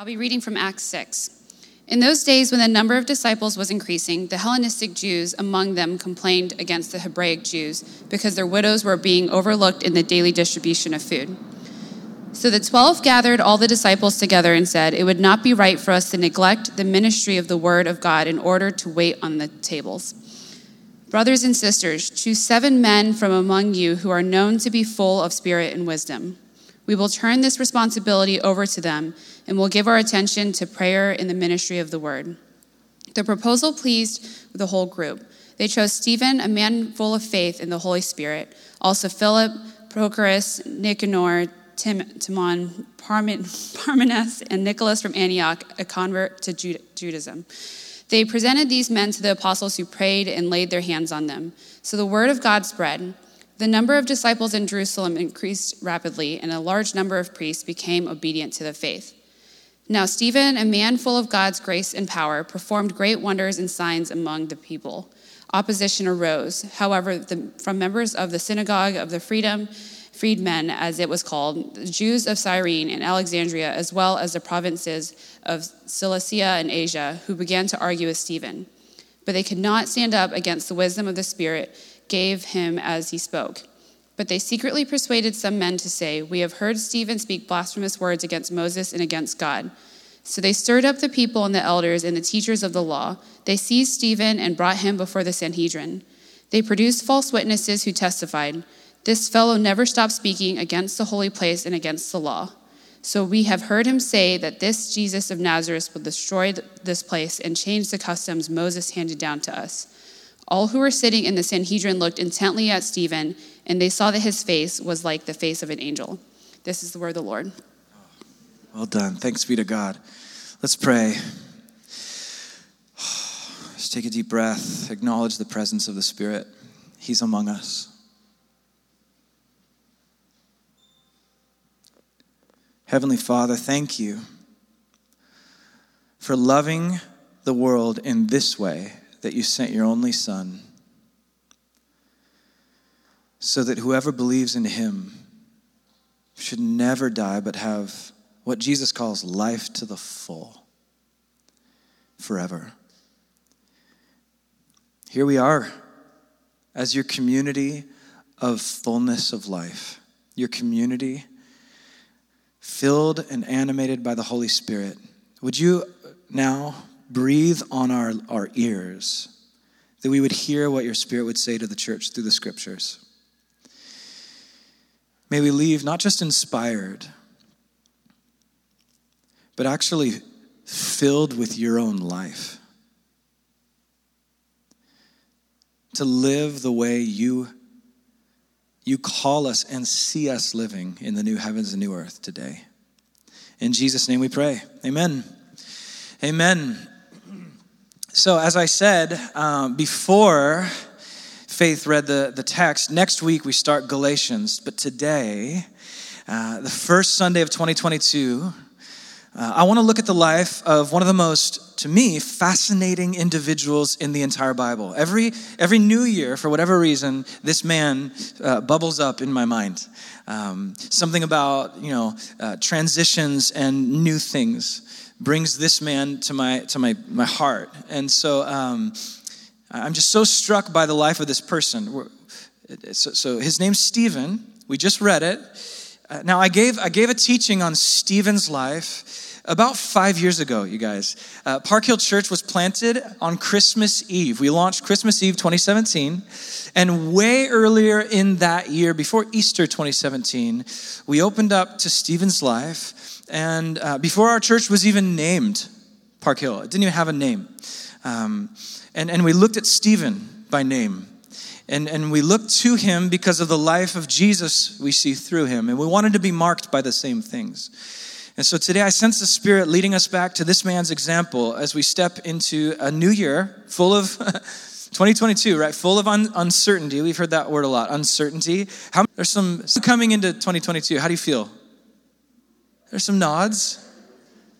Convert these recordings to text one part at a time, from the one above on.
I'll be reading from Acts 6. In those days, when the number of disciples was increasing, the Hellenistic Jews among them complained against the Hebraic Jews because their widows were being overlooked in the daily distribution of food. So the twelve gathered all the disciples together and said, It would not be right for us to neglect the ministry of the word of God in order to wait on the tables. Brothers and sisters, choose seven men from among you who are known to be full of spirit and wisdom. We will turn this responsibility over to them and will give our attention to prayer in the ministry of the word. The proposal pleased the whole group. They chose Stephen, a man full of faith in the Holy Spirit, also Philip, Prochorus, Nicanor, Tim, Timon, Parmenas, and Nicholas from Antioch, a convert to Judaism. They presented these men to the apostles who prayed and laid their hands on them. So the word of God spread. The number of disciples in Jerusalem increased rapidly, and a large number of priests became obedient to the faith. Now, Stephen, a man full of God's grace and power, performed great wonders and signs among the people. Opposition arose, however, the, from members of the synagogue of the freedom freedmen, as it was called, the Jews of Cyrene and Alexandria, as well as the provinces of Cilicia and Asia, who began to argue with Stephen. But they could not stand up against the wisdom of the Spirit gave him as he spoke. But they secretly persuaded some men to say, We have heard Stephen speak blasphemous words against Moses and against God. So they stirred up the people and the elders and the teachers of the law. They seized Stephen and brought him before the Sanhedrin. They produced false witnesses who testified. This fellow never stopped speaking against the holy place and against the law. So we have heard him say that this Jesus of Nazareth will destroy this place and change the customs Moses handed down to us. All who were sitting in the Sanhedrin looked intently at Stephen, and they saw that his face was like the face of an angel. This is the word of the Lord. Well done. Thanks be to God. Let's pray. Just take a deep breath, acknowledge the presence of the Spirit. He's among us. Heavenly Father, thank you for loving the world in this way that you sent your only Son, so that whoever believes in him should never die but have what Jesus calls life to the full forever. Here we are as your community of fullness of life, your community filled and animated by the Holy Spirit. Would you now breathe on our, our ears that we would hear what your Spirit would say to the church through the scriptures? May we leave not just inspired, but actually filled with your own life. To live the way you you call us and see us living in the new heavens and new earth today. In Jesus' name we pray. Amen. Amen. So, as I said um, before Faith read the, the text, next week we start Galatians, but today, uh, the first Sunday of 2022, uh, I want to look at the life of one of the most, to me, fascinating individuals in the entire Bible. Every, every new year, for whatever reason, this man uh, bubbles up in my mind. Um, something about, you know, uh, transitions and new things brings this man to my, to my, my heart. And so um, I'm just so struck by the life of this person. So, so his name's Stephen. We just read it. Uh, now, I gave, I gave a teaching on Stephen's life about five years ago, you guys. Uh, Park Hill Church was planted on Christmas Eve. We launched Christmas Eve 2017. And way earlier in that year, before Easter 2017, we opened up to Stephen's life. And uh, before our church was even named Park Hill, it didn't even have a name. Um, and, and we looked at Stephen by name. And, and we look to him because of the life of Jesus we see through him. And we wanted to be marked by the same things. And so today I sense the Spirit leading us back to this man's example as we step into a new year full of 2022, right? Full of un- uncertainty. We've heard that word a lot uncertainty. How, there's some coming into 2022. How do you feel? There's some nods,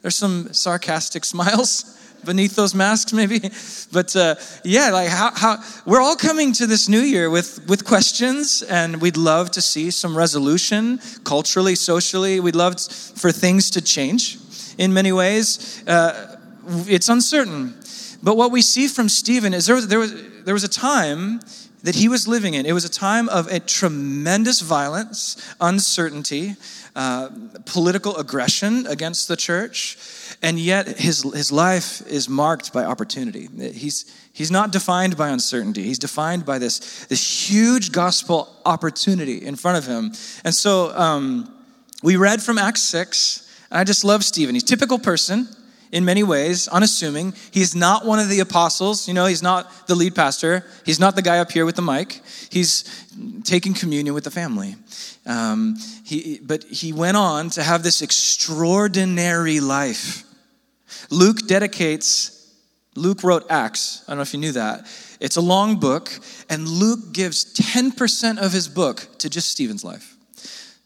there's some sarcastic smiles beneath those masks maybe but uh, yeah like how, how we're all coming to this new year with with questions and we'd love to see some resolution culturally socially we'd love for things to change in many ways. Uh, it's uncertain. But what we see from Stephen is there was, there was, there was a time that he was living in. It was a time of a tremendous violence, uncertainty, uh, political aggression against the church, and yet his, his life is marked by opportunity. He's, he's not defined by uncertainty, he's defined by this, this huge gospel opportunity in front of him. And so um, we read from Acts 6, and I just love Stephen. He's typical person in many ways, unassuming. He's not one of the apostles. You know, he's not the lead pastor. He's not the guy up here with the mic. He's taking communion with the family. Um, he, but he went on to have this extraordinary life. Luke dedicates, Luke wrote Acts. I don't know if you knew that. It's a long book, and Luke gives 10% of his book to just Stephen's life.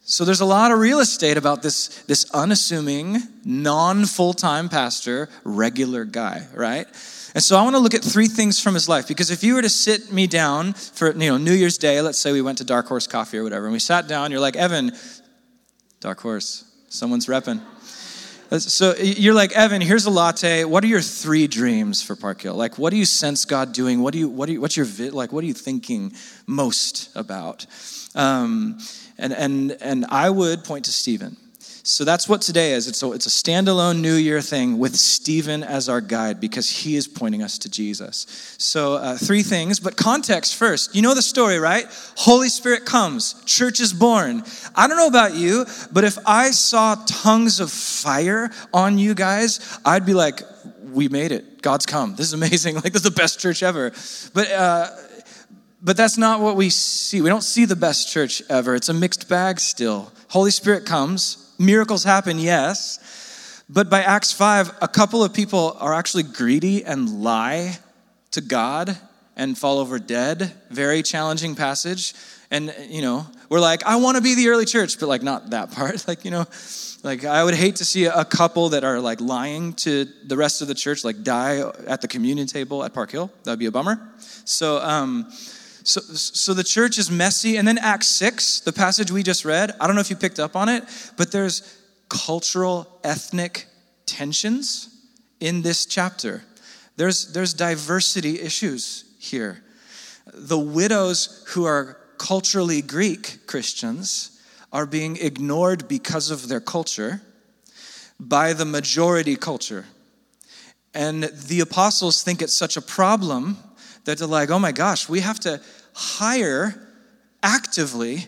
So there's a lot of real estate about this, this unassuming, non full time pastor, regular guy, right? And so I want to look at three things from his life because if you were to sit me down for you know New Year's Day, let's say we went to Dark Horse Coffee or whatever, and we sat down, you're like, Evan, Dark Horse, someone's repping. So you're like, Evan, here's a latte. What are your three dreams for Park Hill? Like, what do you sense God doing? What do you, what do you, what's your, like, what are you thinking most about? Um, and, and, and I would point to Stephen. So that's what today is. It's a, it's a standalone New Year thing with Stephen as our guide because he is pointing us to Jesus. So, uh, three things, but context first. You know the story, right? Holy Spirit comes, church is born. I don't know about you, but if I saw tongues of fire on you guys, I'd be like, we made it. God's come. This is amazing. Like, this is the best church ever. But, uh, but that's not what we see. We don't see the best church ever. It's a mixed bag still. Holy Spirit comes, miracles happen, yes. But by Acts 5, a couple of people are actually greedy and lie to God and fall over dead. Very challenging passage. And, you know, we're like, I want to be the early church, but like not that part. Like, you know, like I would hate to see a couple that are like lying to the rest of the church, like die at the communion table at Park Hill. That'd be a bummer. So, um, so, so the church is messy. And then Acts 6, the passage we just read, I don't know if you picked up on it, but there's cultural, ethnic tensions in this chapter. There's, there's diversity issues here. The widows who are culturally Greek Christians are being ignored because of their culture by the majority culture. And the apostles think it's such a problem that they're like, oh my gosh, we have to hire actively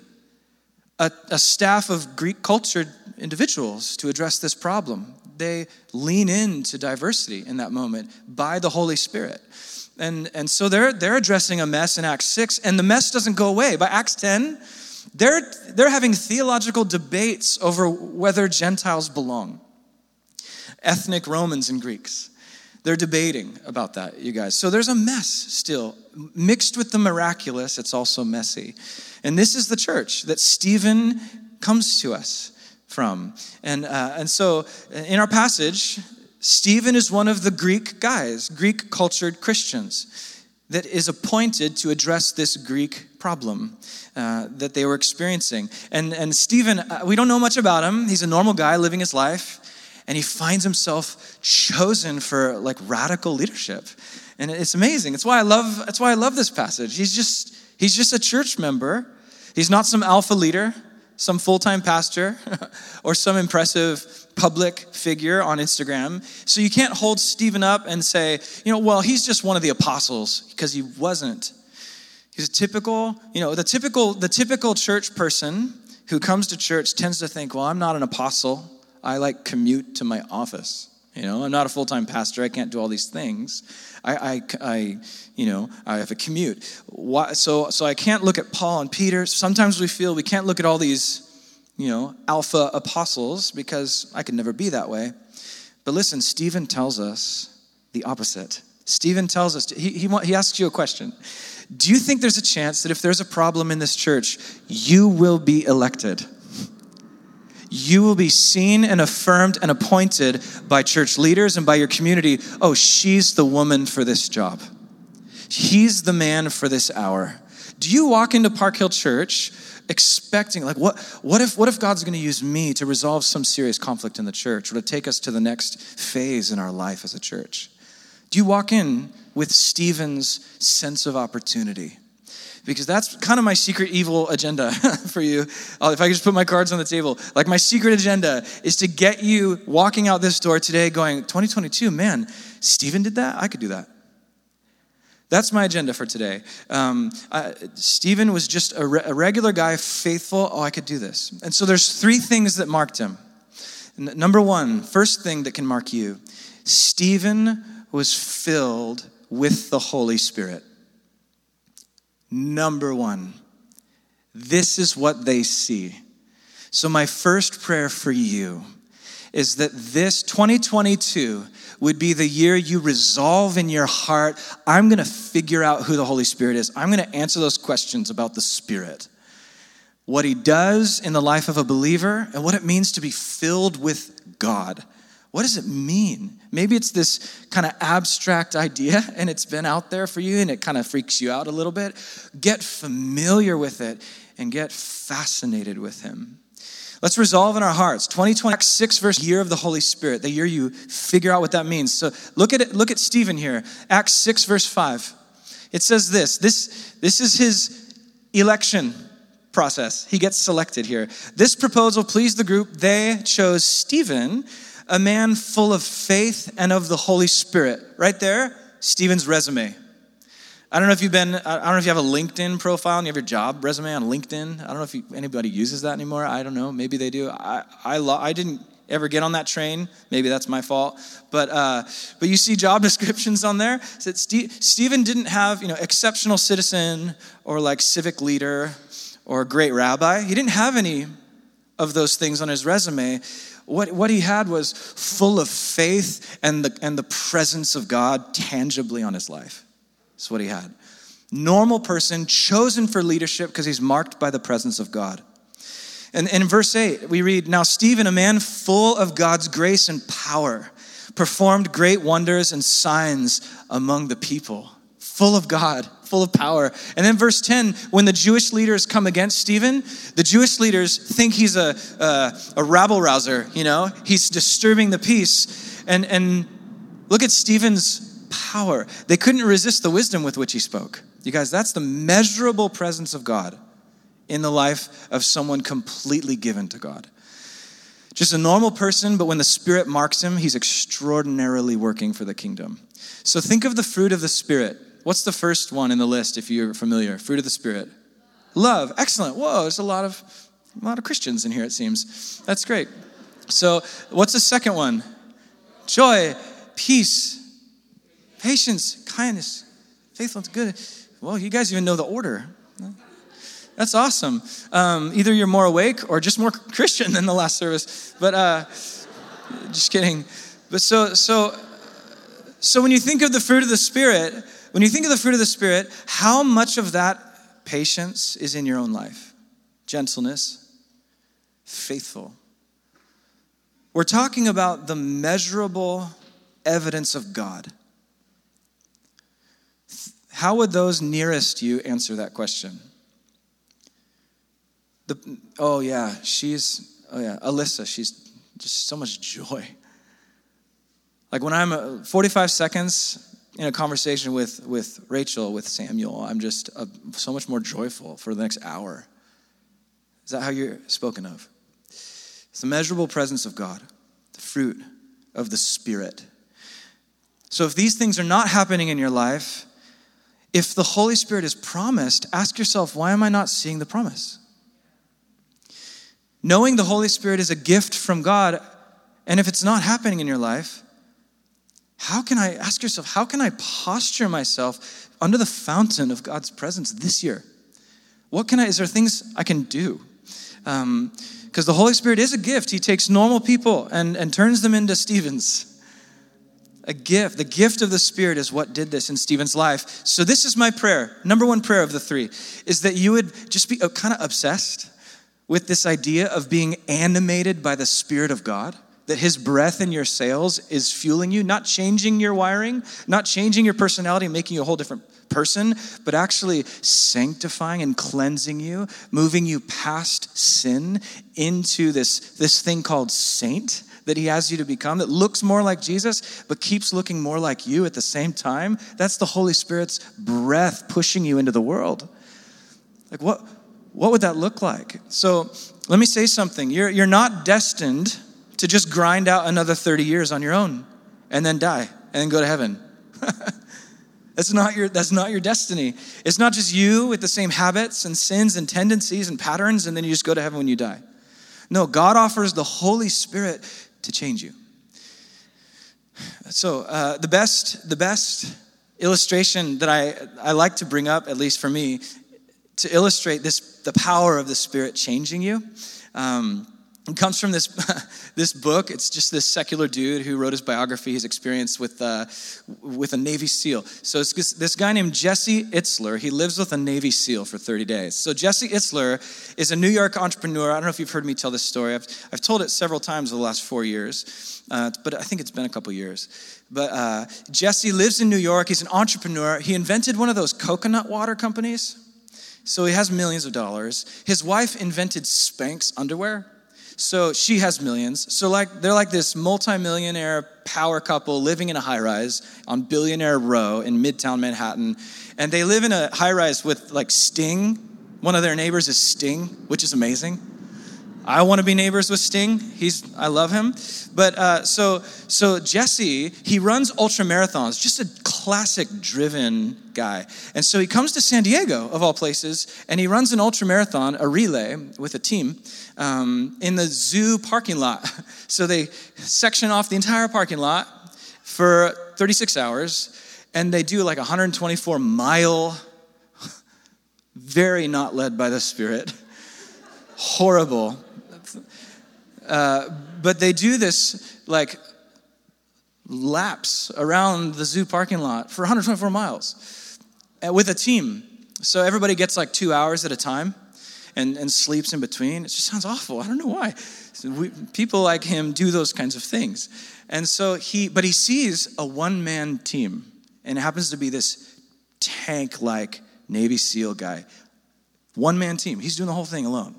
a, a staff of Greek cultured individuals to address this problem. They lean into diversity in that moment by the Holy Spirit. And, and so they're, they're addressing a mess in Acts 6, and the mess doesn't go away. By Acts 10, they're, they're having theological debates over whether Gentiles belong, ethnic Romans and Greeks. They're debating about that, you guys. So there's a mess still. Mixed with the miraculous, it's also messy. And this is the church that Stephen comes to us from. And, uh, and so in our passage, Stephen is one of the Greek guys, Greek cultured Christians, that is appointed to address this Greek problem uh, that they were experiencing. And, and Stephen, uh, we don't know much about him. He's a normal guy living his life and he finds himself chosen for like radical leadership. And it's amazing. It's why I love that's why I love this passage. He's just he's just a church member. He's not some alpha leader, some full-time pastor, or some impressive public figure on Instagram. So you can't hold Stephen up and say, you know, well, he's just one of the apostles because he wasn't. He's a typical, you know, the typical the typical church person who comes to church tends to think, well, I'm not an apostle. I like commute to my office. You know, I'm not a full time pastor. I can't do all these things. I, I, I, you know, I have a commute. Why, so, so I can't look at Paul and Peter. Sometimes we feel we can't look at all these, you know, alpha apostles because I can never be that way. But listen, Stephen tells us the opposite. Stephen tells us, he, he, he asks you a question. Do you think there's a chance that if there's a problem in this church, you will be elected? You will be seen and affirmed and appointed by church leaders and by your community. Oh, she's the woman for this job. He's the man for this hour. Do you walk into Park Hill Church expecting like what what if what if god's going to use me to resolve some serious conflict in the church or to take us to the next phase in our life as a church do you walk in with stephen's sense of opportunity because that's kind of my secret evil agenda for you. Uh, if I could just put my cards on the table, like my secret agenda is to get you walking out this door today going, 2022, man, Stephen did that? I could do that. That's my agenda for today. Um, Stephen was just a, re- a, regular guy, faithful. Oh, I could do this. And so there's three things that marked him. N- number one, first thing that can mark you Stephen was filled with the Holy Spirit. Number one, this is what they see. So, my first prayer for you is that this 2022 would be the year you resolve in your heart I'm going to figure out who the Holy Spirit is. I'm going to answer those questions about the Spirit. What he does in the life of a believer and what it means to be filled with God. What does it mean? Maybe it's this kind of abstract idea and it's been out there for you and it kind of freaks you out a little bit. Get familiar with it and get fascinated with him. Let's resolve in our hearts. 2020, Acts 6 verse year of the Holy Spirit, the year you figure out what that means. So look at it, look at Stephen here. Acts 6 verse 5. It says this. This, this is his election process. He gets selected here. This proposal pleased the group. They chose Stephen, a man full of faith and of the Holy Spirit. Right there, Stephen's resume. I don't know if you've been, I don't know if you have a LinkedIn profile and you have your job resume on LinkedIn. I don't know if you, anybody uses that anymore. I don't know. Maybe they do. I, I, lo- I didn't ever get on that train. Maybe that's my fault. But, uh, but you see job descriptions on there. That St- Stephen didn't have, you know, exceptional citizen or like civic leader or great rabbi. He didn't have any of those things on his resume. What, what he had was full of faith and the, and the presence of God tangibly on his life. That's what he had. Normal person, chosen for leadership because he's marked by the presence of God. And, and in verse 8, we read Now, Stephen, a man full of God's grace and power, performed great wonders and signs among the people. Full of God, full of power. And then verse 10, when the Jewish leaders come against Stephen, the Jewish leaders think he's a, a, a rabble rouser, you know? He's disturbing the peace. And, and look at Stephen's power. They couldn't resist the wisdom with which he spoke. You guys, that's the measurable presence of God in the life of someone completely given to God. Just a normal person, but when the Spirit marks him, he's extraordinarily working for the kingdom. So think of the fruit of the Spirit. What's the first one in the list if you're familiar? Fruit of the Spirit. Love. Excellent. Whoa, there's a lot of a lot of Christians in here, it seems. That's great. So, what's the second one? Joy, peace, patience, kindness, faithfulness, good. Well, you guys even know the order. That's awesome. Um, either you're more awake or just more Christian than the last service. But uh, just kidding. But so so so when you think of the fruit of the spirit, when you think of the fruit of the spirit, how much of that patience is in your own life? Gentleness, faithful. We're talking about the measurable evidence of God. How would those nearest you answer that question? The, oh, yeah, she's, oh, yeah, Alyssa, she's just so much joy. Like when I'm uh, 45 seconds in a conversation with, with Rachel, with Samuel, I'm just uh, so much more joyful for the next hour. Is that how you're spoken of? It's the measurable presence of God, the fruit of the Spirit. So if these things are not happening in your life, if the Holy Spirit is promised, ask yourself, why am I not seeing the promise? Knowing the Holy Spirit is a gift from God, and if it's not happening in your life, how can I ask yourself, how can I posture myself under the fountain of God's presence this year? What can I, is there things I can do? Because um, the Holy Spirit is a gift. He takes normal people and, and turns them into Stephens a gift. The gift of the Spirit is what did this in Stephen's life. So, this is my prayer. Number one prayer of the three is that you would just be uh, kind of obsessed with this idea of being animated by the Spirit of God. That his breath in your sails is fueling you, not changing your wiring, not changing your personality, making you a whole different person, but actually sanctifying and cleansing you, moving you past sin into this, this thing called saint that he has you to become that looks more like Jesus, but keeps looking more like you at the same time. That's the Holy Spirit's breath pushing you into the world. Like, what, what would that look like? So, let me say something. You're, you're not destined to just grind out another 30 years on your own and then die and then go to heaven. that's not your that's not your destiny. It's not just you with the same habits and sins and tendencies and patterns and then you just go to heaven when you die. No, God offers the Holy Spirit to change you. So uh, the best the best illustration that I, I like to bring up, at least for me, to illustrate this the power of the Spirit changing you. Um, it comes from this, this book. It's just this secular dude who wrote his biography, his experience with, uh, with a Navy SEAL. So it's this, this guy named Jesse Itzler. He lives with a Navy SEAL for 30 days. So Jesse Itzler is a New York entrepreneur. I don't know if you've heard me tell this story. I've, I've told it several times in the last four years, uh, but I think it's been a couple years. But uh, Jesse lives in New York. He's an entrepreneur. He invented one of those coconut water companies. So he has millions of dollars. His wife invented Spanx underwear. So she has millions. So like they're like this multimillionaire power couple living in a high rise on Billionaire Row in Midtown Manhattan. And they live in a high rise with like Sting. One of their neighbors is Sting, which is amazing. I want to be neighbors with Sting. He's I love him. But uh, so so Jesse he runs ultra marathons, just a classic driven guy. And so he comes to San Diego of all places, and he runs an ultra marathon, a relay with a team, um, in the zoo parking lot. So they section off the entire parking lot for 36 hours, and they do like 124 mile, very not led by the Spirit, horrible uh, but they do this like laps around the zoo parking lot for 124 miles uh, with a team. So everybody gets like two hours at a time and, and sleeps in between. It just sounds awful. I don't know why. We, people like him do those kinds of things. And so he, but he sees a one man team, and it happens to be this tank like Navy SEAL guy. One man team. He's doing the whole thing alone.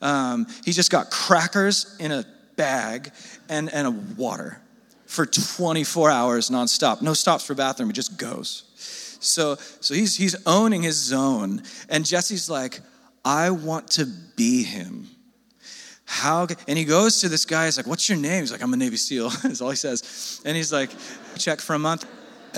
Um, he's just got crackers in a bag and, and a water for 24 hours nonstop. No stops for bathroom, he just goes. So, so he's, he's owning his zone. And Jesse's like, I want to be him. How, and he goes to this guy, he's like, What's your name? He's like, I'm a Navy SEAL, is all he says. And he's like, Check for a month.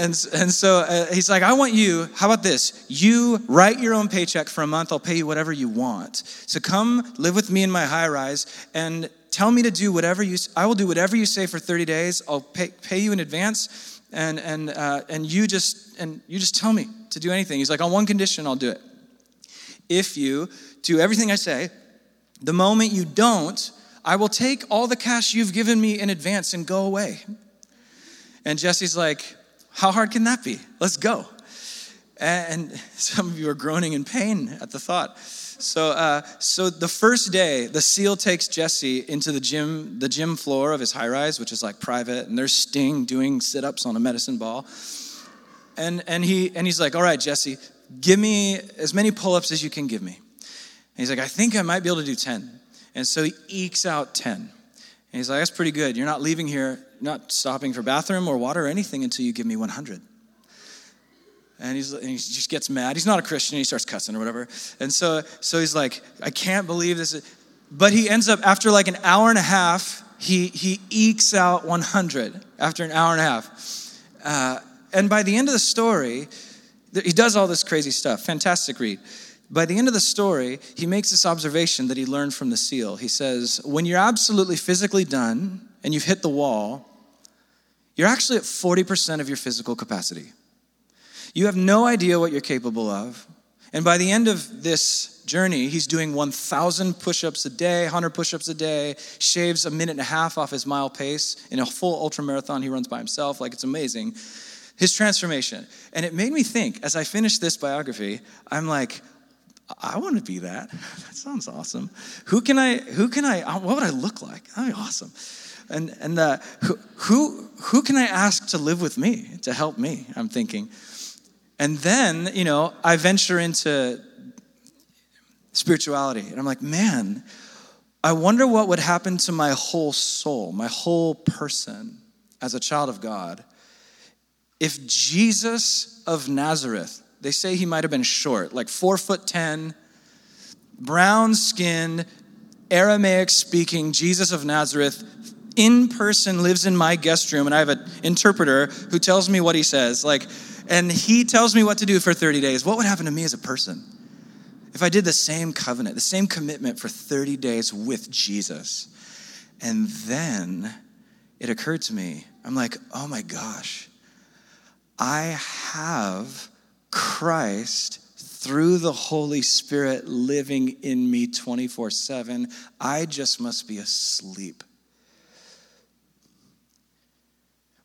And, and so uh, he's like, I want you, how about this? You write your own paycheck for a month, I'll pay you whatever you want. So come live with me in my high rise and tell me to do whatever you, I will do whatever you say for 30 days. I'll pay, pay you in advance and, and, uh, and, you just, and you just tell me to do anything. He's like, on one condition, I'll do it. If you do everything I say, the moment you don't, I will take all the cash you've given me in advance and go away. And Jesse's like, how hard can that be? Let's go. And some of you are groaning in pain at the thought. So, uh, so the first day, the SEAL takes Jesse into the gym, the gym floor of his high rise, which is like private, and there's Sting doing sit ups on a medicine ball. And, and, he, and he's like, All right, Jesse, give me as many pull ups as you can give me. And he's like, I think I might be able to do 10. And so he ekes out 10. And he's like, That's pretty good. You're not leaving here not stopping for bathroom or water or anything until you give me 100. And, he's, and he just gets mad. He's not a Christian. He starts cussing or whatever. And so, so he's like, I can't believe this. But he ends up, after like an hour and a half, he, he ekes out 100 after an hour and a half. Uh, and by the end of the story, he does all this crazy stuff. Fantastic read. By the end of the story, he makes this observation that he learned from the seal. He says, When you're absolutely physically done and you've hit the wall, you're actually at 40% of your physical capacity. You have no idea what you're capable of. And by the end of this journey, he's doing 1,000 push ups a day, 100 push ups a day, shaves a minute and a half off his mile pace in a full ultra marathon he runs by himself. Like, it's amazing. His transformation. And it made me think, as I finished this biography, I'm like, I want to be that. That sounds awesome. Who can I, who can I, what would I look like? That'd be awesome. And, and uh, who, who, who can I ask to live with me, to help me? I'm thinking. And then, you know, I venture into spirituality. And I'm like, man, I wonder what would happen to my whole soul, my whole person as a child of God, if Jesus of Nazareth, they say he might have been short, like four foot ten, brown skinned, Aramaic speaking Jesus of Nazareth, in person lives in my guest room, and I have an interpreter who tells me what he says. Like, and he tells me what to do for 30 days. What would happen to me as a person? if I did the same covenant, the same commitment for 30 days with Jesus, and then it occurred to me, I'm like, oh my gosh, I have Christ through the Holy Spirit living in me 24 7. I just must be asleep.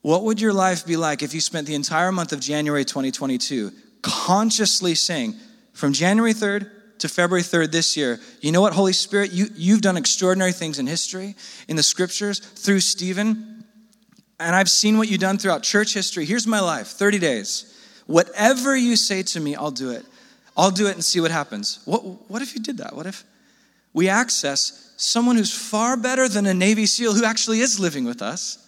What would your life be like if you spent the entire month of January 2022 consciously saying, from January 3rd to February 3rd this year, you know what, Holy Spirit? You, you've done extraordinary things in history, in the scriptures, through Stephen. And I've seen what you've done throughout church history. Here's my life 30 days. Whatever you say to me, I'll do it. I'll do it and see what happens. What, what if you did that? What if we access someone who's far better than a Navy SEAL who actually is living with us?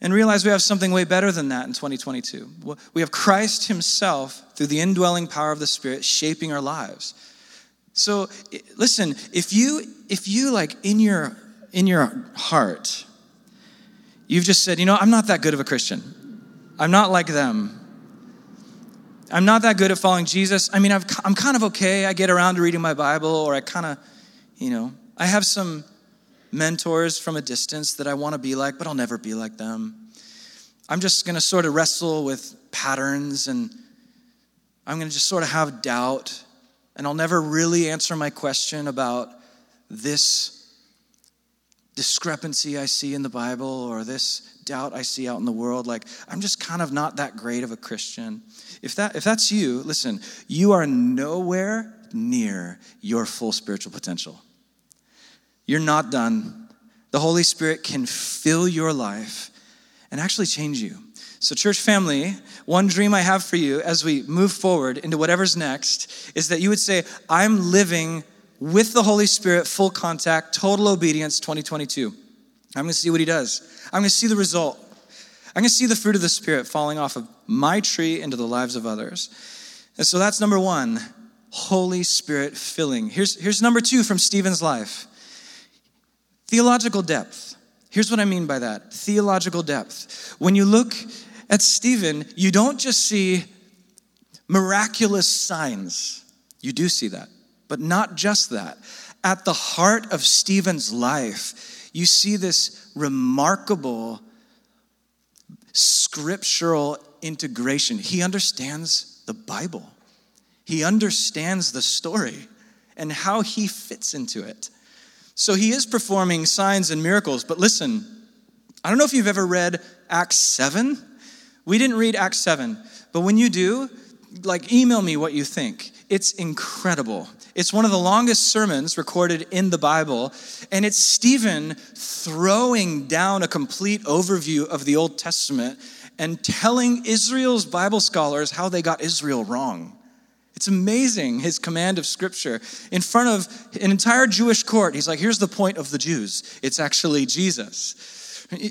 and realize we have something way better than that in 2022. We have Christ Himself through the indwelling power of the Spirit shaping our lives. So listen, if you if you like in your in your heart, you've just said, you know, I'm not that good of a Christian. I'm not like them. I'm not that good at following Jesus. I mean, i am kind of okay. I get around to reading my Bible, or I kind of, you know, I have some mentors from a distance that I want to be like, but I'll never be like them. I'm just going to sort of wrestle with patterns and I'm going to just sort of have doubt, and I'll never really answer my question about this discrepancy I see in the Bible or this doubt I see out in the world. Like, I'm just kind of not that great of a Christian. If, that, if that's you, listen, you are nowhere near your full spiritual potential. You're not done. The Holy Spirit can fill your life and actually change you. So, church family, one dream I have for you as we move forward into whatever's next is that you would say, I'm living with the Holy Spirit, full contact, total obedience 2022. I'm gonna see what He does. I'm gonna see the result. I'm gonna see the fruit of the Spirit falling off of my tree into the lives of others. And so that's number one Holy Spirit filling. Here's, here's number two from Stephen's life Theological depth. Here's what I mean by that theological depth. When you look at Stephen, you don't just see miraculous signs, you do see that, but not just that. At the heart of Stephen's life, you see this remarkable scriptural integration. He understands the Bible, he understands the story and how he fits into it. So he is performing signs and miracles. But listen, I don't know if you've ever read Acts 7. We didn't read Acts 7, but when you do, like email me what you think. It's incredible. It's one of the longest sermons recorded in the Bible, and it's Stephen throwing down a complete overview of the Old Testament and telling Israel's Bible scholars how they got Israel wrong. It's amazing his command of scripture. In front of an entire Jewish court, he's like, here's the point of the Jews it's actually Jesus.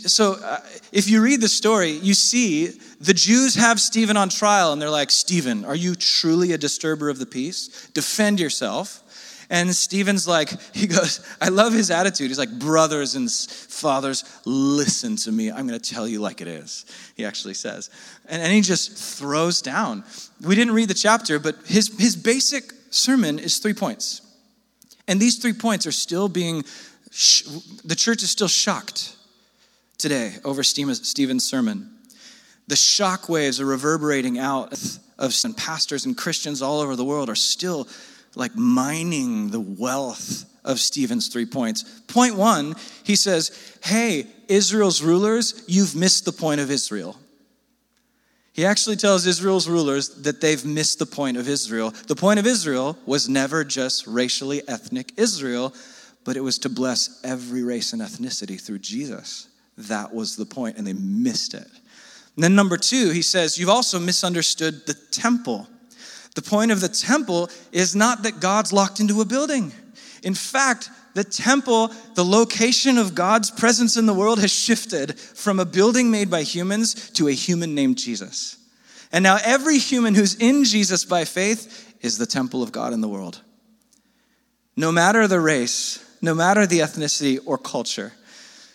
So uh, if you read the story, you see the Jews have Stephen on trial and they're like, Stephen, are you truly a disturber of the peace? Defend yourself. And Stephen's like, he goes, I love his attitude. He's like, brothers and fathers, listen to me. I'm going to tell you like it is, he actually says. And, and he just throws down. We didn't read the chapter, but his, his basic sermon is three points. And these three points are still being, the church is still shocked today over Stephen's sermon. The shock waves are reverberating out of and pastors and Christians all over the world are still like mining the wealth of Stephen's three points. Point one, he says, Hey, Israel's rulers, you've missed the point of Israel. He actually tells Israel's rulers that they've missed the point of Israel. The point of Israel was never just racially ethnic Israel, but it was to bless every race and ethnicity through Jesus. That was the point, and they missed it. And then, number two, he says, You've also misunderstood the temple. The point of the temple is not that God's locked into a building. In fact, the temple, the location of God's presence in the world, has shifted from a building made by humans to a human named Jesus. And now every human who's in Jesus by faith is the temple of God in the world. No matter the race, no matter the ethnicity or culture.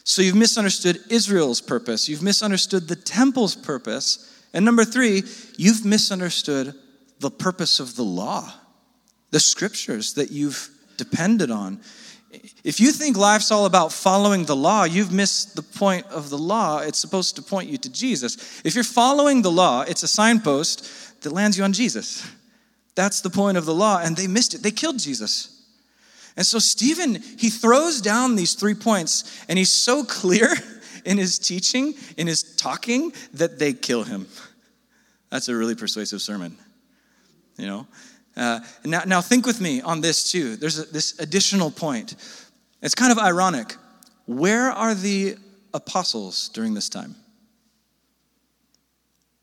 So you've misunderstood Israel's purpose, you've misunderstood the temple's purpose. And number three, you've misunderstood the purpose of the law, the scriptures that you've depended on. If you think life's all about following the law, you've missed the point of the law. It's supposed to point you to Jesus. If you're following the law, it's a signpost that lands you on Jesus. That's the point of the law, and they missed it. They killed Jesus. And so Stephen, he throws down these three points, and he's so clear in his teaching, in his talking, that they kill him. That's a really persuasive sermon, you know? Uh, now, now, think with me on this too. There's a, this additional point. It's kind of ironic. Where are the apostles during this time?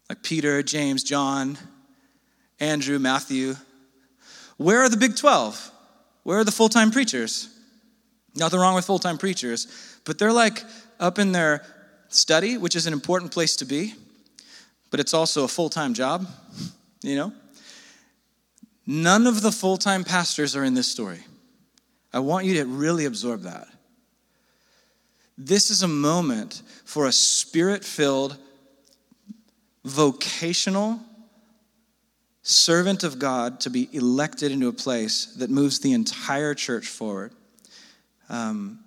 Like Peter, James, John, Andrew, Matthew. Where are the Big 12? Where are the full time preachers? Nothing wrong with full time preachers, but they're like up in their study, which is an important place to be, but it's also a full time job, you know? None of the full time pastors are in this story. I want you to really absorb that. This is a moment for a spirit filled, vocational servant of God to be elected into a place that moves the entire church forward. Um,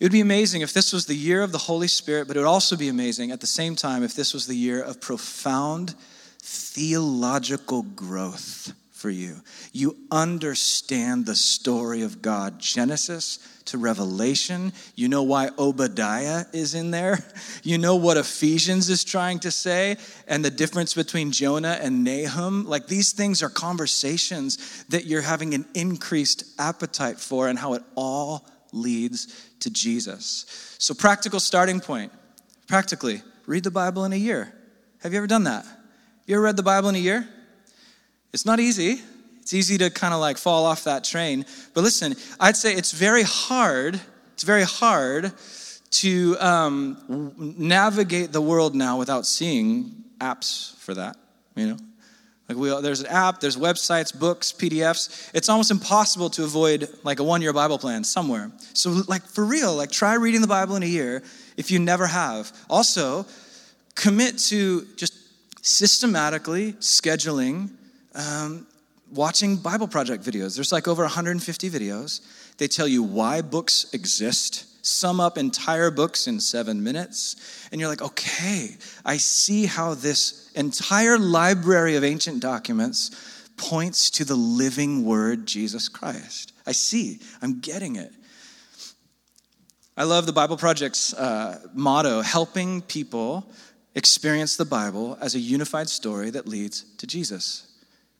it would be amazing if this was the year of the Holy Spirit, but it would also be amazing at the same time if this was the year of profound theological growth for you. You understand the story of God, Genesis to Revelation. You know why Obadiah is in there. You know what Ephesians is trying to say, and the difference between Jonah and Nahum. Like these things are conversations that you're having an increased appetite for, and how it all leads to Jesus. So, practical starting point practically, read the Bible in a year. Have you ever done that? You ever read the Bible in a year? It's not easy. It's easy to kind of like fall off that train. But listen, I'd say it's very hard. It's very hard to um, navigate the world now without seeing apps for that. You know, like we, there's an app, there's websites, books, PDFs. It's almost impossible to avoid like a one-year Bible plan somewhere. So, like for real, like try reading the Bible in a year if you never have. Also, commit to just systematically scheduling um, watching Bible Project videos. There's like over 150 videos. They tell you why books exist, sum up entire books in seven minutes, and you're like, okay, I see how this entire library of ancient documents points to the living word, Jesus Christ. I see, I'm getting it. I love the Bible Project's uh, motto helping people experience the Bible as a unified story that leads to Jesus.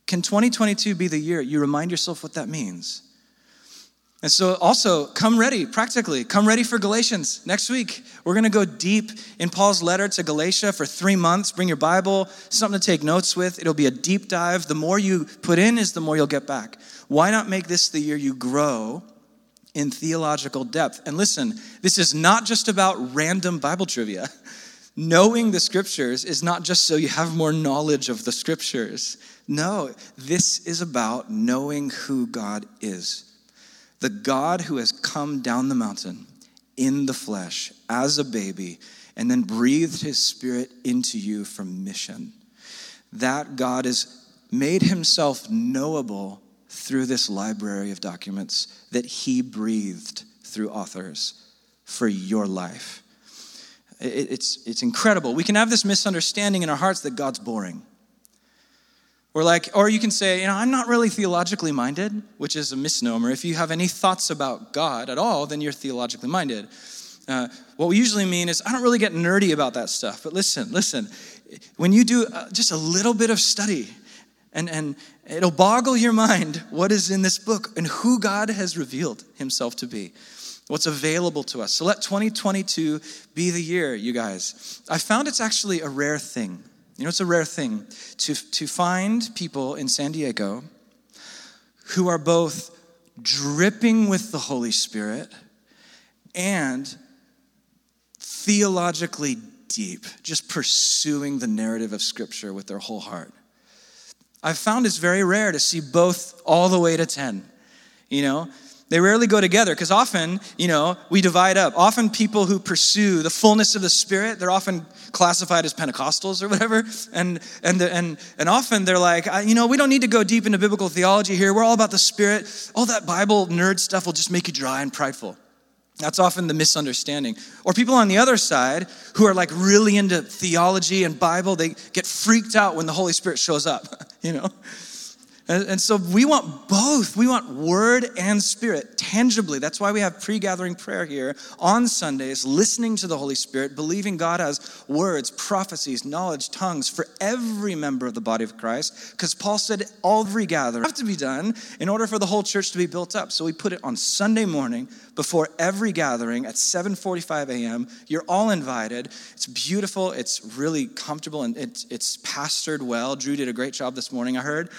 Can 2022 be the year you remind yourself what that means? And so, also, come ready practically. Come ready for Galatians next week. We're going to go deep in Paul's letter to Galatia for three months. Bring your Bible, something to take notes with. It'll be a deep dive. The more you put in, is the more you'll get back. Why not make this the year you grow in theological depth? And listen, this is not just about random Bible trivia. Knowing the scriptures is not just so you have more knowledge of the scriptures. No, this is about knowing who God is. The God who has come down the mountain in the flesh as a baby and then breathed his spirit into you for mission. That God has made himself knowable through this library of documents that he breathed through authors for your life. It's, it's incredible. We can have this misunderstanding in our hearts that God's boring. Or like, or you can say, you know, I'm not really theologically minded, which is a misnomer. If you have any thoughts about God at all, then you're theologically minded. Uh, what we usually mean is, I don't really get nerdy about that stuff. But listen, listen, when you do uh, just a little bit of study, And, and it'll boggle your mind what is in this book and who God has revealed himself to be, what's available to us. So let 2022 be the year, you guys. I found it's actually a rare thing. You know, it's a rare thing to, to find people in San Diego who are both dripping with the Holy Spirit and theologically deep, just pursuing the narrative of Scripture with their whole heart. I've found it's very rare to see both all the way to 10. You know, they rarely go together because often, you know, we divide up. Often people who pursue the fullness of the Spirit, they're often classified as Pentecostals or whatever. And, and, the, and, and often they're like, you know, we don't need to go deep into biblical theology here. We're all about the Spirit. All that Bible nerd stuff will just make you dry and prideful. That's often the misunderstanding. Or people on the other side who are like really into theology and Bible, they get freaked out when the Holy Spirit shows up, you know? And, and, so we want both. We want word and spirit tangibly. That's why we have pre gathering prayer here on Sundays, listening to the Holy Spirit, believing God has words, prophecies, knowledge, tongues for every member of the body of Christ. Because Paul said all every gathering have to be done in order for the whole church to be built up. So we put it on Sunday morning before every gathering at 7:45 a.m. You're all invited. It's beautiful. It's really comfortable and it's, it's pastored well. Drew did a great job this morning, I heard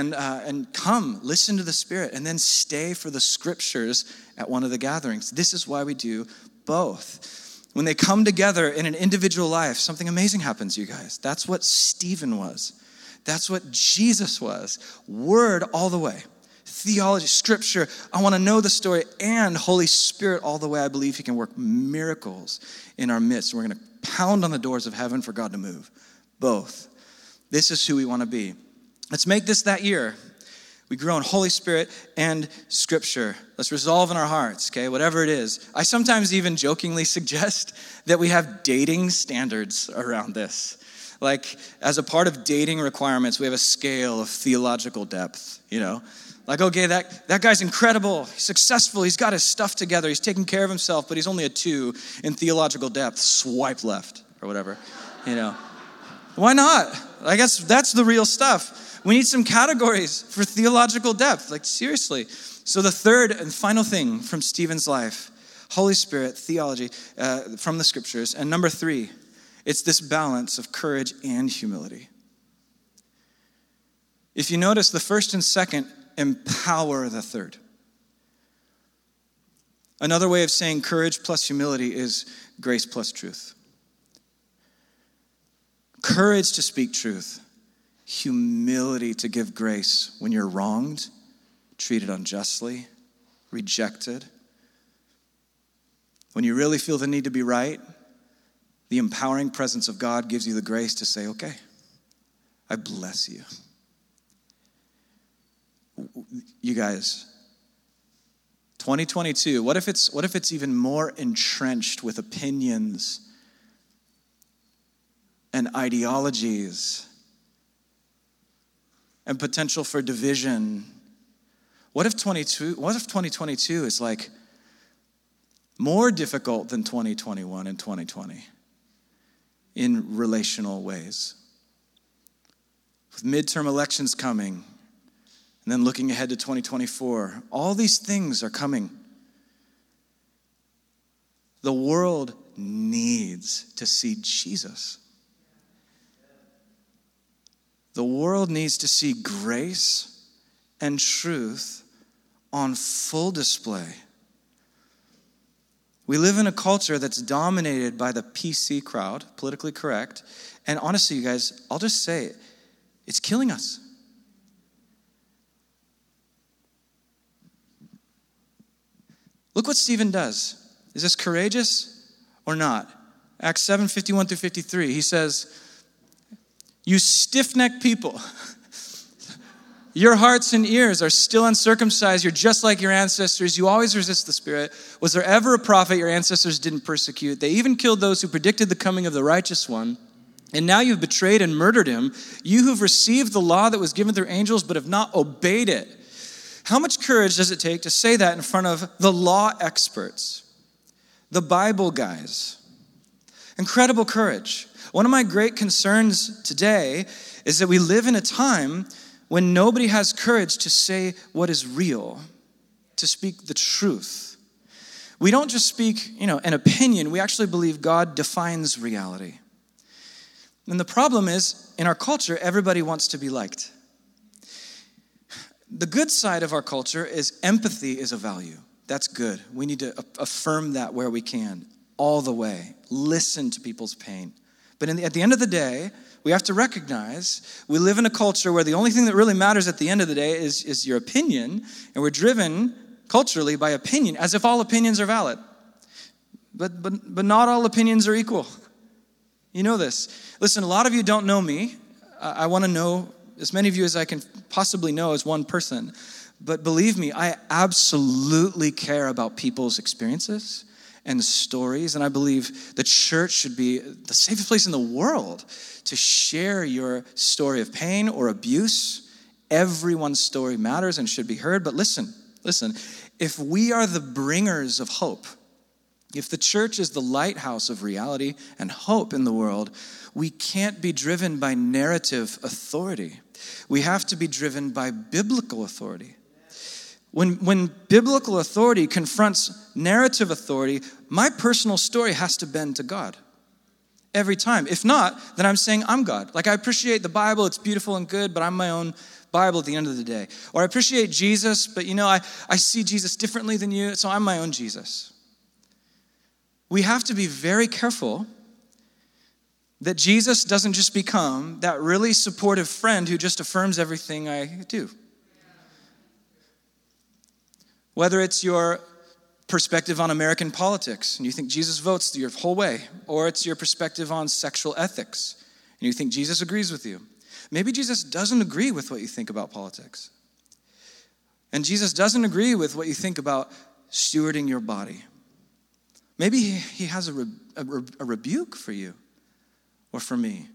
uh, and come, listen to the Spirit, and then stay for the scriptures at one of the gatherings. This is why we do both. When they come together in an individual life, something amazing happens, you guys. That's what Stephen was. That's what Jesus was. Word all the way. Theology, scripture. I want to know the story and Holy Spirit all the way. I believe He can work miracles in our midst. We're going to pound on the doors of heaven for God to move. Both. This is who we want to be. Let's make this that year. We grow in Holy Spirit and Scripture. Let's resolve in our hearts, okay, whatever it is. I sometimes even jokingly suggest that we have dating standards around this. Like, as a part of dating requirements, we have a scale of theological depth, you know? Like, okay, that, that guy's incredible. He's successful. He's got his stuff together. He's taking care of himself, but he's only a two in theological depth. Swipe left or whatever, you know? Why not? I guess that's the real stuff. We need some categories for theological depth. Like, seriously. So, the third and final thing from Stephen's life Holy Spirit, theology uh, from the scriptures. And number three, it's this balance of courage and humility. If you notice, the first and second empower the third. Another way of saying courage plus humility is grace plus truth. Courage to speak truth humility to give grace when you're wronged, treated unjustly, rejected. When you really feel the need to be right, the empowering presence of God gives you the grace to say, okay, I bless you. You guys, 2022, what if it's, what if it's even more entrenched with opinions and ideologies? And potential for division. What if 22 what if 2022 is like more difficult than 2021 and 2020 in relational ways? With midterm elections coming and then looking ahead to 2024, all these things are coming. The world needs to see Jesus. The world needs to see grace and truth on full display. We live in a culture that's dominated by the PC crowd, politically correct. And honestly, you guys, I'll just say it, it's killing us. Look what Stephen does. Is this courageous or not? Acts 7 51 through 53. He says, you stiff necked people. Your hearts and ears are still uncircumcised. You're just like your ancestors. You always resist the Spirit. Was there ever a prophet your ancestors didn't persecute? They even killed those who predicted the coming of the righteous one. And now you've betrayed and murdered him. You who've received the law that was given through angels but have not obeyed it. How much courage does it take to say that in front of the law experts, the Bible guys? Incredible courage. One of my great concerns today is that we live in a time when nobody has courage to say what is real, to speak the truth. We don't just speak, you know, an opinion, we actually believe God defines reality. And the problem is, in our culture, everybody wants to be liked. The good side of our culture is empathy is a value. That's good. We need to affirm that where we can, all the way. Listen to people's pain. But the, at the end of the day, we have to recognize we live in a culture where the only thing that really matters at the end of the day is, is your opinion, and we're driven culturally by opinion, as if all opinions are valid. But, but, but not all opinions are equal. You know this. Listen, a lot of you don't know me. I, I want to know as many of you as I can possibly know as one person. But believe me, I absolutely care about people's experiences and stories. And I believe the church should be the safest place in the world to share your story of pain or abuse. Everyone's story matters and should be heard. But listen, listen, if we are the bringers of hope, if the church is the lighthouse of reality and hope in the world, we can't be driven by narrative authority. We have to be driven by biblical authority. When, when biblical authority confronts narrative authority, my personal story has to bend to God every time. If not, then I'm saying I'm God. Like I appreciate the Bible, it's beautiful and good, but I'm my own Bible at the end of the day. Or I appreciate Jesus, but you know, I, I see Jesus differently than you, so I'm my own Jesus. We have to be very careful that Jesus doesn't just become that really supportive friend who just affirms everything I do. Whether it's your perspective on American politics and you think Jesus votes your whole way, or it's your perspective on sexual ethics and you think Jesus agrees with you. Maybe Jesus doesn't agree with what you think about politics. And Jesus doesn't agree with what you think about stewarding your body. Maybe he has a, re- a, re- a rebuke for you or for me.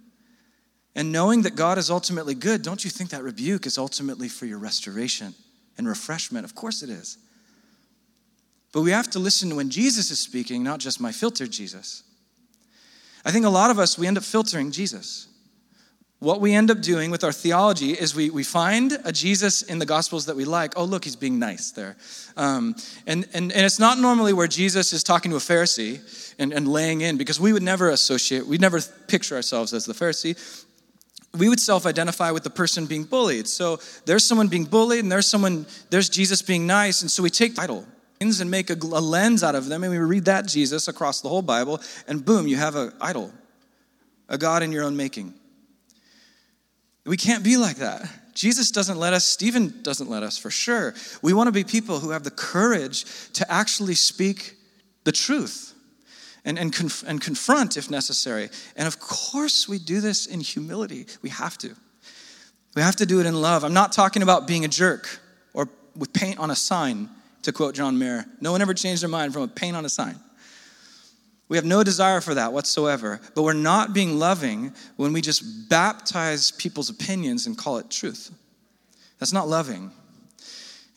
And knowing that God is ultimately good, don't you think that rebuke is ultimately for your restoration and refreshment? Of course it is. But we have to listen when Jesus is speaking, not just my filtered Jesus. I think a lot of us, we end up filtering Jesus. What we end up doing with our theology is we, we find a Jesus in the Gospels that we like. Oh, look, he's being nice there. Um, and, and, and it's not normally where Jesus is talking to a Pharisee and, and laying in, because we would never associate, we'd never picture ourselves as the Pharisee we would self-identify with the person being bullied so there's someone being bullied and there's someone there's jesus being nice and so we take title and make a, a lens out of them, and we read that Jesus across the whole Bible, and boom, you have an idol, a God in your own making. We can't be like that. Jesus doesn't let us, Stephen doesn't let us for sure. We want to be people who have the courage to actually speak the truth and, and, conf- and confront if necessary. And of course, we do this in humility. We have to. We have to do it in love. I'm not talking about being a jerk or with paint on a sign to quote John Mayer. No one ever changed their mind from a paint on a sign. We have no desire for that whatsoever, but we're not being loving when we just baptize people's opinions and call it truth. That's not loving.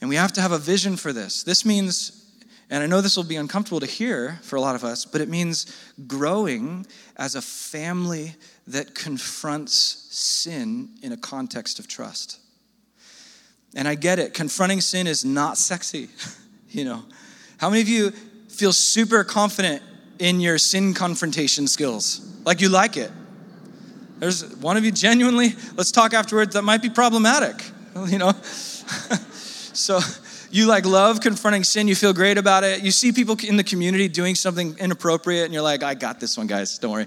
And we have to have a vision for this. This means, and I know this will be uncomfortable to hear for a lot of us, but it means growing as a family that confronts sin in a context of trust. And I get it. Confronting sin is not sexy, you know. How many of you feel super confident in your sin confrontation skills? Like you like it? There's one of you genuinely, let's talk afterwards, that might be problematic, you know. so you like love confronting sin, you feel great about it. You see people in the community doing something inappropriate, and you're like, I got this one, guys, don't worry.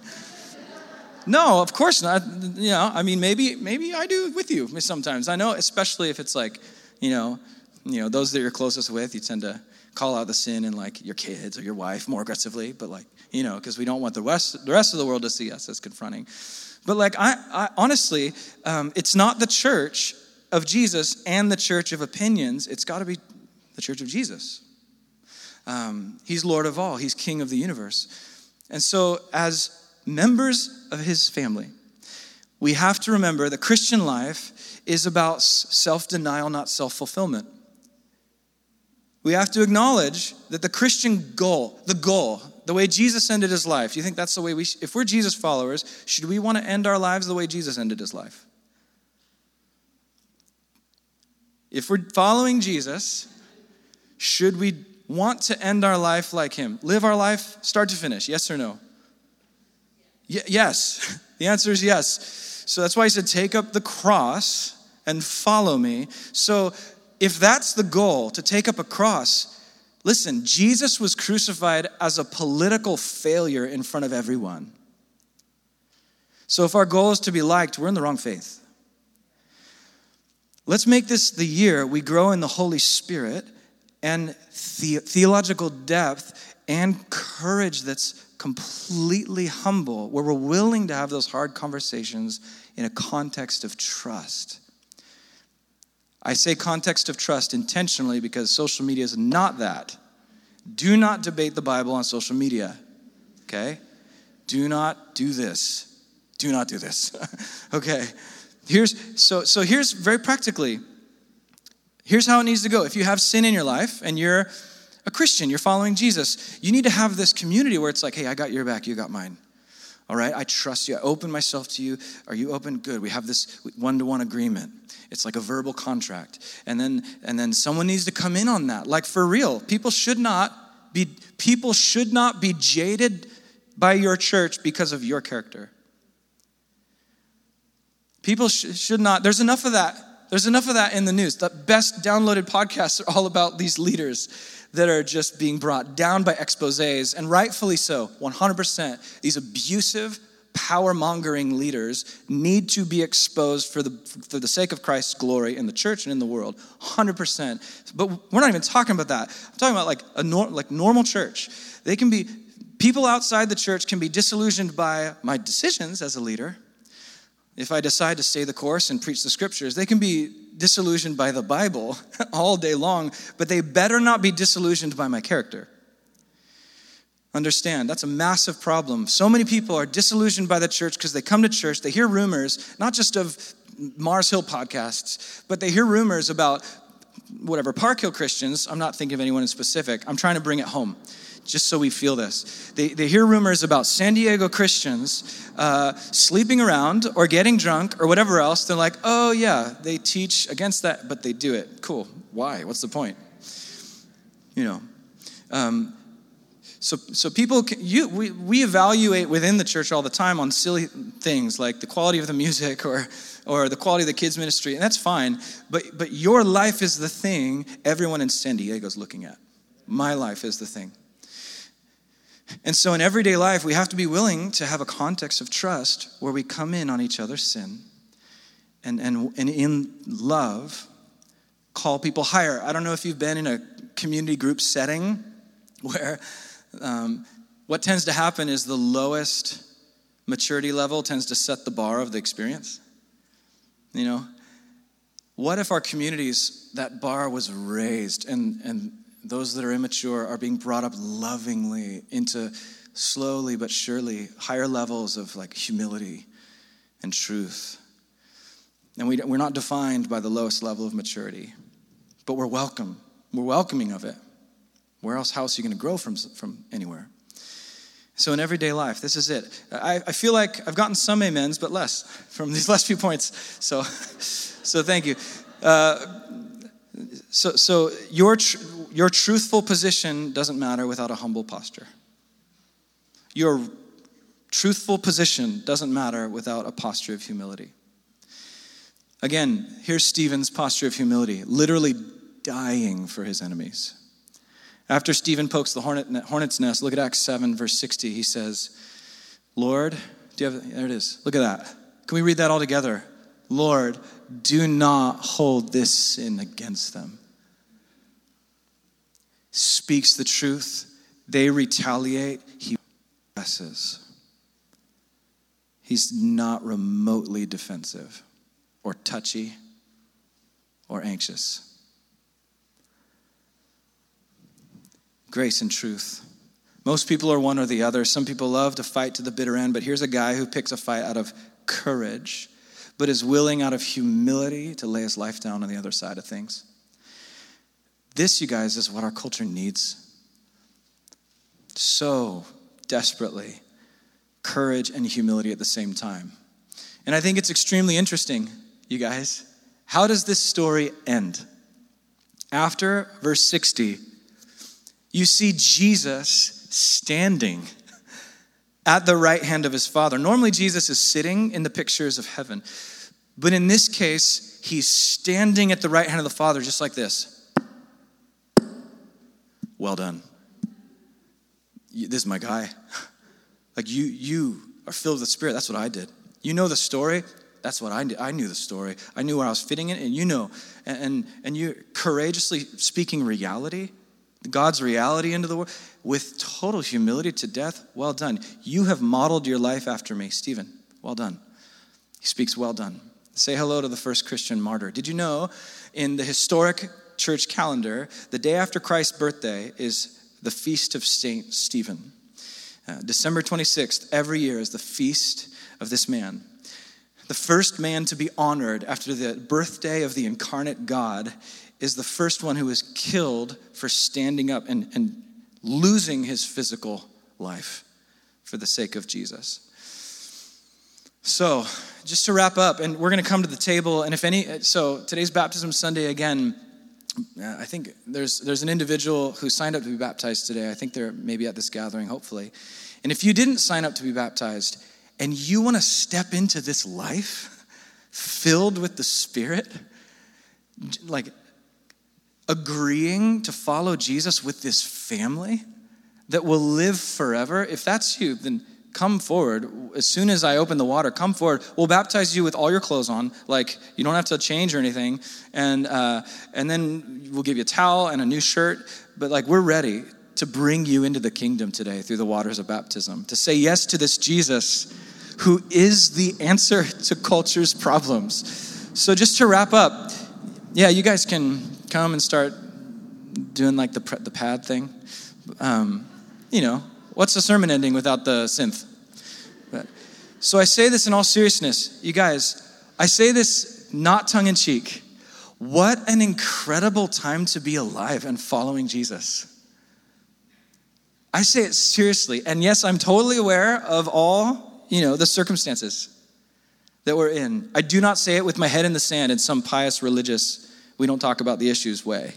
No, of course not. You know, I mean, maybe maybe I do with you sometimes. I know, especially if it's like, you know, you know, those that you're closest with, you tend to call out the sin in like your kids or your wife more aggressively. But like, you know, because we don't want the rest the rest of the world to see us as confronting. But like, I, I honestly, um, it's not the church of Jesus and the church of opinions. It's got to be the church of Jesus. Um, he's Lord of all. He's King of the universe. And so, as members of his family, we have to remember that Christian life is about self denial, not self fulfillment. We have to acknowledge that the Christian goal, the goal, the way Jesus ended his life, do you think that's the way we, if we're Jesus followers, should we want to end our lives the way Jesus ended his life? If we're following Jesus, should we want to end our life like him? Live our life start to finish? Yes or no? Y- yes. The answer is yes. So that's why he said, Take up the cross and follow me. So if that's the goal, to take up a cross, listen, Jesus was crucified as a political failure in front of everyone. So if our goal is to be liked, we're in the wrong faith. Let's make this the year we grow in the Holy Spirit and the- theological depth and courage that's completely humble, where we're willing to have those hard conversations in a context of trust. I say context of trust intentionally because social media is not that. Do not debate the Bible on social media, okay? Do not do this. Do not do this, okay? Here's so so here's very practically. Here's how it needs to go. If you have sin in your life and you're a Christian, you're following Jesus, you need to have this community where it's like, hey, I got your back, you got mine. All right, I trust you. I open myself to you. Are you open? Good. We have this one-to-one agreement. It's like a verbal contract. And then and then someone needs to come in on that. Like for real. People should not be people should not be jaded by your church because of your character. People sh- should not, there's enough of that. There's enough of that in the news. The best downloaded podcasts are all about these leaders that are just being brought down by exposes, and rightfully so, 100%. These abusive, power mongering leaders need to be exposed for the, for the sake of Christ's glory in the church and in the world. 100%. But we're not even talking about that. I'm talking about like a nor, like normal church. They can be, people outside the church can be disillusioned by my decisions as a leader if I decide to stay the course and preach the scriptures, they can be disillusioned by the Bible all day long, but they better not be disillusioned by my character. Understand, that's a massive problem. So many people are disillusioned by the church because they come to church, they hear rumors, not just of Mars Hill podcasts, but they hear rumors about whatever, Park Hill Christians. I'm not thinking of anyone in specific. I'm trying to bring it home just so we feel this. They, they hear rumors about San Diego Christians uh, sleeping around or getting drunk or whatever else. They're like, oh, yeah, they teach against that, but they do it. Cool. Why? What's the point? You know. Um, so, so people, can, you, we, we evaluate within the church all the time on silly things like the quality of the music or, or the quality of the kids' ministry, and that's fine. But, but your life is the thing everyone in San Diego is looking at. My life is the thing. And so in everyday life, we have to be willing to have a context of trust where we come in on each other's sin and, and, and in love call people higher. I don't know if you've been in a community group setting where um, what tends to happen is the lowest maturity level tends to set the bar of the experience. You know, what if our communities, that bar was raised and, and those that are immature are being brought up lovingly into slowly but surely higher levels of like humility and truth. And we, we're not defined by the lowest level of maturity, but we're welcome. We're welcoming of it. Where else, how else are you going to grow from, from anywhere? So in everyday life, this is it. I, I feel like I've gotten some amens, but less from these last few points. So, so thank you. Uh, so, so your, tr- your truthful position doesn't matter without a humble posture. Your truthful position doesn't matter without a posture of humility. Again, here's Stephen's posture of humility, literally dying for his enemies. After Stephen pokes the hornet, hornet's nest, look at Acts 7, verse 60. He says, Lord, do you have, there it is. Look at that. Can we read that all together? Lord, do not hold this sin against them. Speaks the truth, they retaliate, he blesses. He's not remotely defensive or touchy or anxious. Grace and truth. Most people are one or the other. Some people love to fight to the bitter end, but here's a guy who picks a fight out of courage, but is willing out of humility to lay his life down on the other side of things. This, you guys, is what our culture needs so desperately courage and humility at the same time. And I think it's extremely interesting, you guys. How does this story end? after verse 60, you see Jesus standing at the right hand of his Father. Normally, Jesus is sitting in the pictures of heaven, but in this case, he's standing at the right hand of the Father, just like this. Well done. This is my guy. Like you, you are filled with the Spirit. That's what I did. You know the story. That's what I did. I knew the story. I knew where I was fitting in, and you know, and and, and you courageously speaking reality God's reality into the world with total humility to death. Well done. You have modeled your life after me, Stephen. Well done. He speaks, well done. Say hello to the first Christian martyr. Did you know in the historic church calendar, the day after Christ's birthday is the feast of Saint Stephen? Uh, December 26th, every year, is the feast of this man. The first man to be honored after the birthday of the incarnate God is the first one who was killed for standing up and, and losing his physical life for the sake of Jesus. So, just to wrap up, and we're going to come to the table. And if any, so today's Baptism Sunday again. Uh, I think there's there's an individual who signed up to be baptized today. I think they're maybe at this gathering, hopefully. And if you didn't sign up to be baptized, and you want to step into this life filled with the Spirit, like agreeing to follow Jesus with this family that will live forever, if that's you, then come forward. As soon as I open the water, come forward. We'll baptize you with all your clothes on. Like, you don't have to change or anything. And, uh, and then we'll give you a towel and a new shirt. But, like, we're ready to bring you into the kingdom today through the waters of baptism, to say yes to this Jesus who is the answer to culture's problems. So, just to wrap up, yeah, you guys can come and start doing like the, the pad thing. Um, you know, what's the sermon ending without the synth? But, so I say this in all seriousness. You guys, I say this not tongue in cheek. What an incredible time to be alive and following Jesus. I say it seriously. And yes, I'm totally aware of all, you know, the circumstances that we're in. I do not say it with my head in the sand in some pious religious we don't talk about the issues way.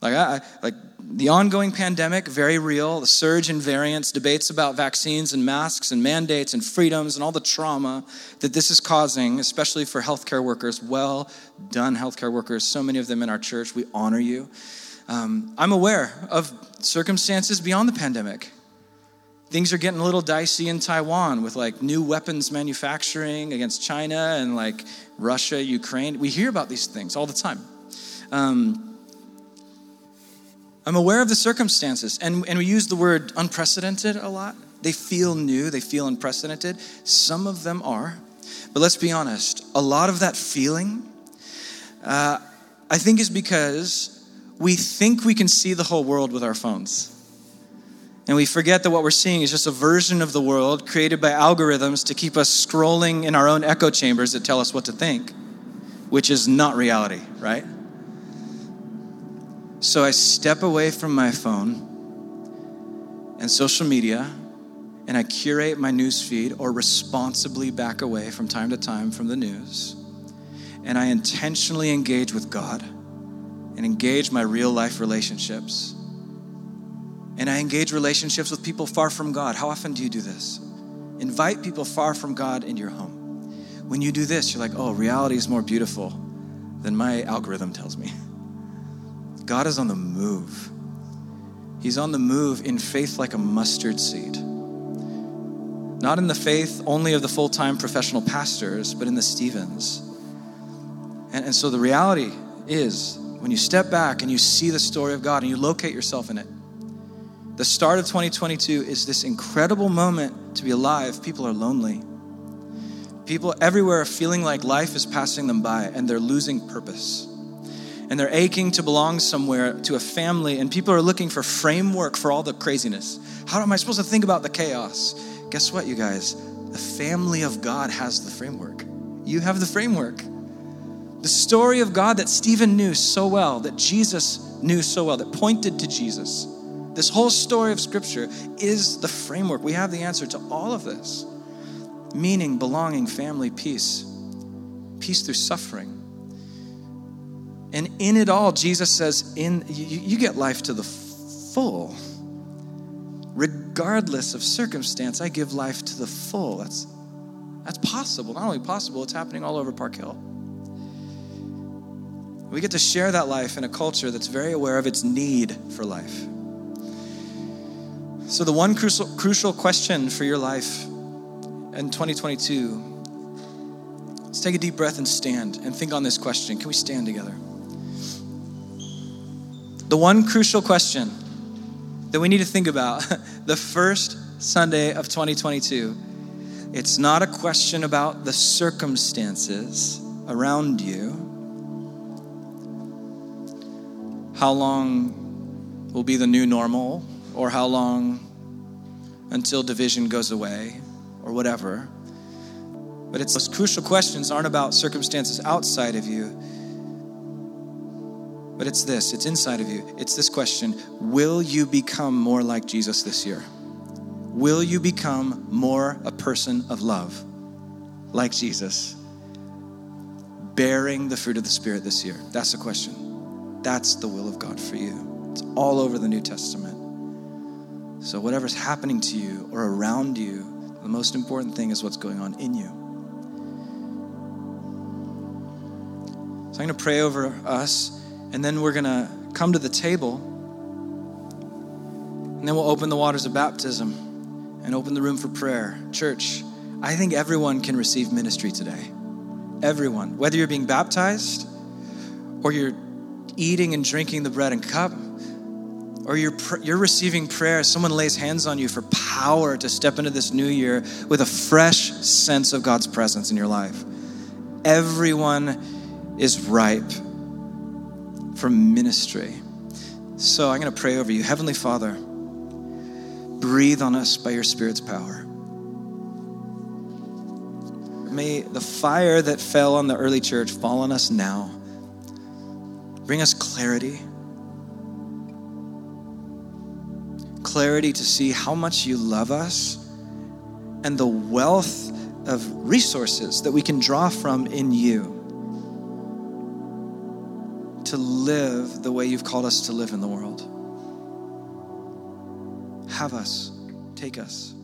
Like, I, like the ongoing pandemic, very real, the surge in variants, debates about vaccines and masks and mandates and freedoms and all the trauma that this is causing, especially for healthcare workers. Well done, healthcare workers, so many of them in our church. We honor you. Um, I'm aware of circumstances beyond the pandemic. Things are getting a little dicey in Taiwan with like new weapons manufacturing against China and like Russia, Ukraine. We hear about these things all the time. Um, I'm aware of the circumstances, and, and we use the word unprecedented a lot. They feel new, they feel unprecedented. Some of them are. But let's be honest, a lot of that feeling, uh, I think, is because we think we can see the whole world with our phones. And we forget that what we're seeing is just a version of the world created by algorithms to keep us scrolling in our own echo chambers that tell us what to think, which is not reality, right? So I step away from my phone and social media and I curate my news feed or responsibly back away from time to time from the news. And I intentionally engage with God and engage my real life relationships and I engage relationships with people far from God. How often do you do this? Invite people far from God into your home. When you do this, you're like, oh, reality is more beautiful than my algorithm tells me. God is on the move. He's on the move in faith like a mustard seed. Not in the faith only of the full time professional pastors, but in the Stevens. And, and so the reality is when you step back and you see the story of God and you locate yourself in it, the start of 2022 is this incredible moment to be alive. People are lonely. People everywhere are feeling like life is passing them by and they're losing purpose. And they're aching to belong somewhere to a family, and people are looking for framework for all the craziness. How am I supposed to think about the chaos? Guess what, you guys? The family of God has the framework. You have the framework. The story of God that Stephen knew so well, that Jesus knew so well, that pointed to Jesus this whole story of Scripture is the framework. We have the answer to all of this meaning, belonging, family, peace, peace through suffering. And in it all, Jesus says, in you, you get life to the full. Regardless of circumstance, I give life to the full. That's that's possible. Not only possible, it's happening all over Park Hill. We get to share that life in a culture that's very aware of its need for life. So, the one crucial, crucial question for your life in 2022, let's take a deep breath and stand and think on this question. Can we stand together? The one crucial question that we need to think about the first Sunday of 2022 it's not a question about the circumstances around you. How long will be the new normal, or how long until division goes away, or whatever. But it's those crucial questions aren't about circumstances outside of you, but it's this it's inside of you. It's this question Will you become more like Jesus this year? Will you become more a person of love like Jesus? Bearing the fruit of the Spirit this year? That's the question. That's the will of God for you. It's all over the New Testament. So, whatever's happening to you or around you, the most important thing is what's going on in you. So, I'm going to pray over us, and then we're going to come to the table, and then we'll open the waters of baptism and open the room for prayer. Church, I think everyone can receive ministry today. Everyone. Whether you're being baptized or you're eating and drinking the bread and cup, or you're, you're receiving prayer, someone lays hands on you for power to step into this new year with a fresh sense of God's presence in your life. Everyone is ripe for ministry. So I'm going to pray over you. Heavenly Father, Breathe on us by your Spirit's power. May the fire that fell on the early church fall on us now. Bring us clarity. Clarity to see how much you love us and the wealth of resources that we can draw from in you to live the way you've called us to live in the world. Have us, take us.